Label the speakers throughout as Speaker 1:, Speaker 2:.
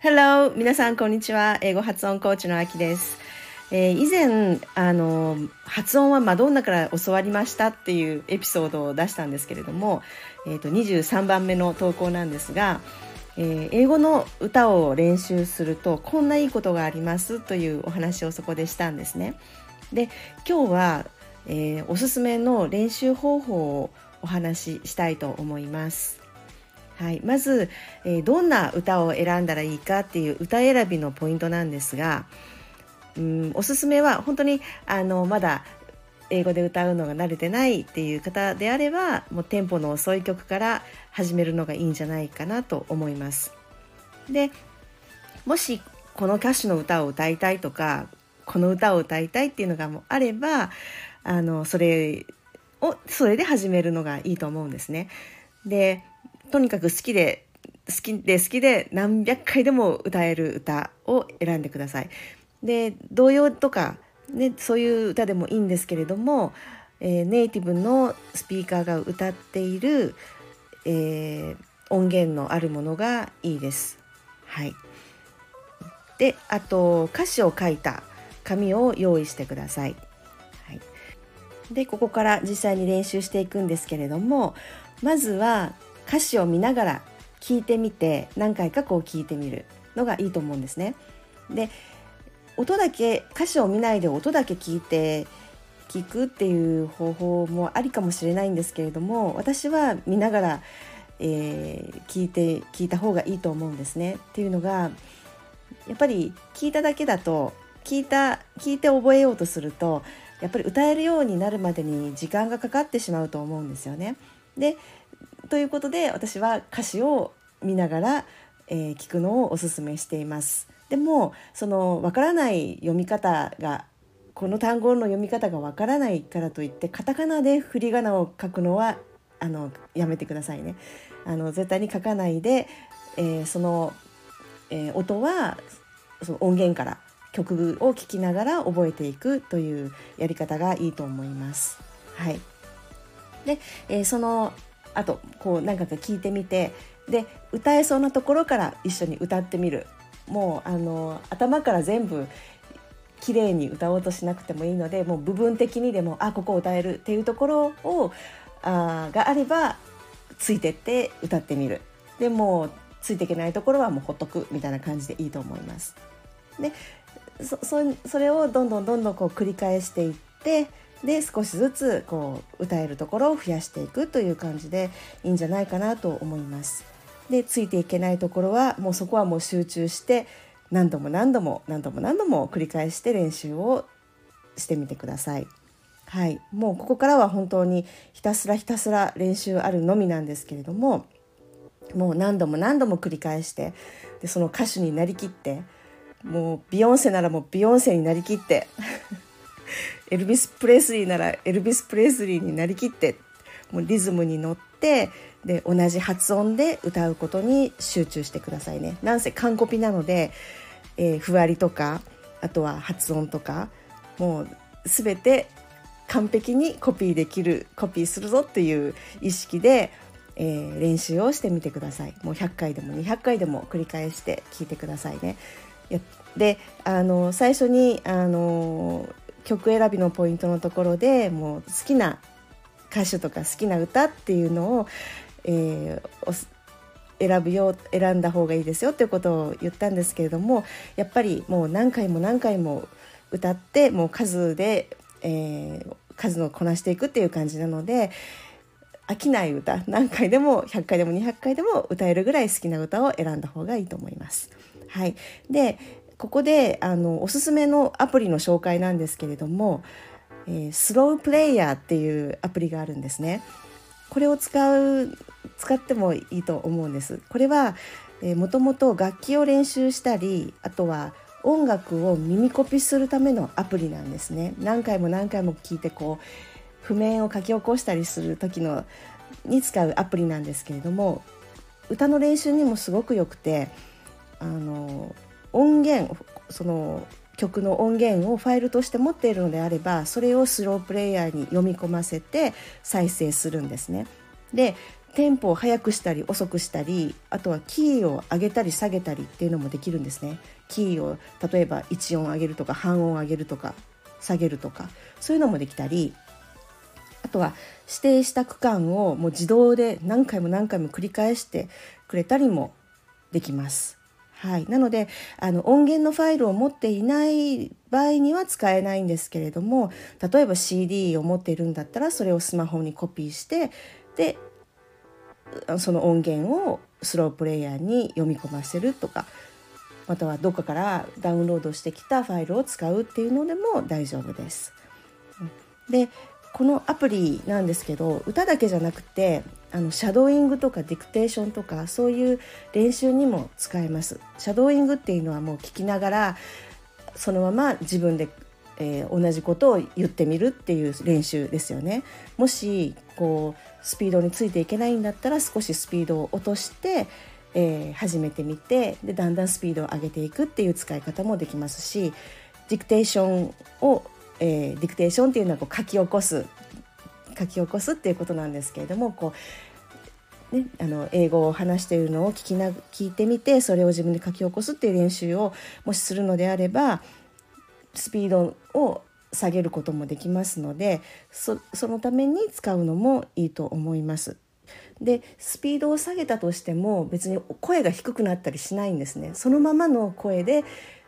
Speaker 1: Hello! 皆さん、こんにちは。英語発音コーチのあきです。えー、以前、あの、発音はマドンナから教わりましたっていうエピソードを出したんですけれども、えーと、23番目の投稿なんですが、えー、英語の歌を練習するとこんないいことがありますというお話をそこでしたんですね。で今日は、えー、おすすめの練習方法をお話ししたいと思います。はい、まず、えー、どんな歌を選んだらいいかっていう歌選びのポイントなんですがうんおすすめは本当にあのまだ英語で歌うのが慣れてないっていう方であればもうテンポの遅い曲から始めるのがいいんじゃないかなと思います。でもしこの歌手の歌を歌いたいとかこの歌を歌いたいっていうのがもあればあのそれをそれで始めるのがいいと思うんですね。でとにかく好きで好きで好きで何百回でも歌える歌を選んでください。で童謡とか、ね、そういう歌でもいいんですけれども、えー、ネイティブのスピーカーが歌っている、えー、音源のあるものがいいです。はい、であと歌詞を書いた紙を用意してください。はい、でここから実際に練習していくんですけれどもまずは歌詞を見ながら聞いてみて何回かこう聞いてみるのがいいと思うんですね。で音だけ歌詞を見ないで音だけ聞いて聞くっていう方法もありかもしれないんですけれども私は見ながら、えー、聞いて聞いた方がいいと思うんですね。っていうのがやっぱり聞いただけだと聞いた聞いて覚えようとするとやっぱり歌えるようになるまでに時間がかかってしまうと思うんですよね。でということで私は歌詞を見ながら、えー、聞くのをおすすめしています。でもそのわからない読み方がこの単語の読み方がわからないからといってカタカナで振り仮名を書くのはあのやめてくださいね。あの絶対に書かないで、えー、その、えー、音はその音源から曲を聴きながら覚えていくというやり方がいいと思います。はい、で、えー、そのあとこう何回か聞いてみてで歌えそうなところから一緒に歌ってみるもうあの頭から全部綺麗に歌おうとしなくてもいいのでもう部分的にでもあここ歌えるっていうところをあがあればついてって歌ってみるでもついていけないところはもうほっとくみたいな感じでいいと思います。でそそそれをどんどんどんどんこう繰り返していってで少しずつこう歌えるところを増やしていくという感じでいいんじゃないかなと思います。でついていけないところはもうそこはもう集中して何度も何度も何度も何度も繰り返して練習をしてみてください。はい、もうここからは本当にひたすらひたすら練習あるのみなんですけれどももう何度も何度も繰り返してでその歌手になりきってもうビヨンセならもうビヨンセになりきって エルビス・プレスリーならエルビス・プレスリーになりきってもうリズムに乗ってで同じ発音で歌うことに集中してくださいね。なんせ完コピなので、えー、ふわりとかあとは発音とかもう全て完璧にコピーできるコピーするぞっていう意識で、えー、練習をしてみてください。もう100回でも200回でも繰り返して聞いてくださいね。であの最初にあの曲選びのポイントのところでもう好きな歌手とか好きな歌っていうのを、えー、選ぶよ選んだ方がいいですよっていうことを言ったんですけれどもやっぱりもう何回も何回も歌ってもう数で、えー、数のこなしていくっていう感じなので飽きない歌何回でも100回でも200回でも歌えるぐらい好きな歌を選んだ方がいいと思います。はい、でここであのおすすめのアプリの紹介なんですけれども、えー、スロープレイヤーっていうアプリがあるんですね。これを使う使ってもいいと思うんです。これは、えー、もともと楽器を練習したりあとは音楽を耳コピするためのアプリなんですね。何回も何回も聞いてこう譜面を書き起こしたりする時のに使うアプリなんですけれども歌の練習にもすごくよくてあの音源その曲の音源をファイルとして持っているのであればそれをスロープレイヤーに読み込ませて再生するんですね。でテンポを速くしたり遅くしたりあとはキーを上げたり下げたりっていうのもできるんですね。キーを例えば1音上げるとか半音上げるとか下げるとかそういうのもできたりあとは指定した区間をもう自動で何回も何回も繰り返してくれたりもできます。はい、なのであの音源のファイルを持っていない場合には使えないんですけれども例えば CD を持っているんだったらそれをスマホにコピーしてでその音源をスロープレイヤーに読み込ませるとかまたはどこかからダウンロードしてきたファイルを使うっていうのでも大丈夫です。でこのアプリなんですけど歌だけじゃなくてあのシャドーイングとかディクテーションとかそういう練習にも使えます。シャドーイングっていうのはもう聞きながらそのまま自分で、えー、同じことを言ってみるっていう練習ですよね。もしこうスピードについていけないんだったら少しスピードを落として、えー、始めてみてでだんだんスピードを上げていくっていう使い方もできますしディクテーションを、えー、ディクテーションっていうのはこう書き起こす書き起こすっていうことなんですけれどもこう、ね、あの英語を話しているのを聞きな聞いてみてそれを自分で書き起こすっていう練習をもしするのであればスピードを下げることもできますのでそのために使うのもいいと思います。でスピードを下げたとしても別に声が低くなったりしないんですねそのままの声で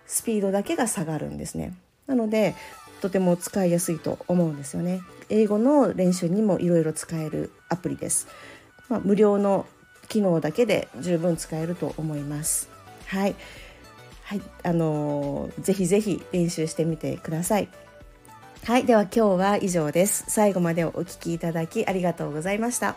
Speaker 1: スピードだけが下がるんですねなのでとても使いやすいと思うんですよね。英語の練習にもいろいろ使えるアプリです、まあ、無料の機能だけで十分使えると思います。はい。はい。あのー、ぜひぜひ練習してみてください。はい。では今日は以上です。最後までお聴きいただきありがとうございました。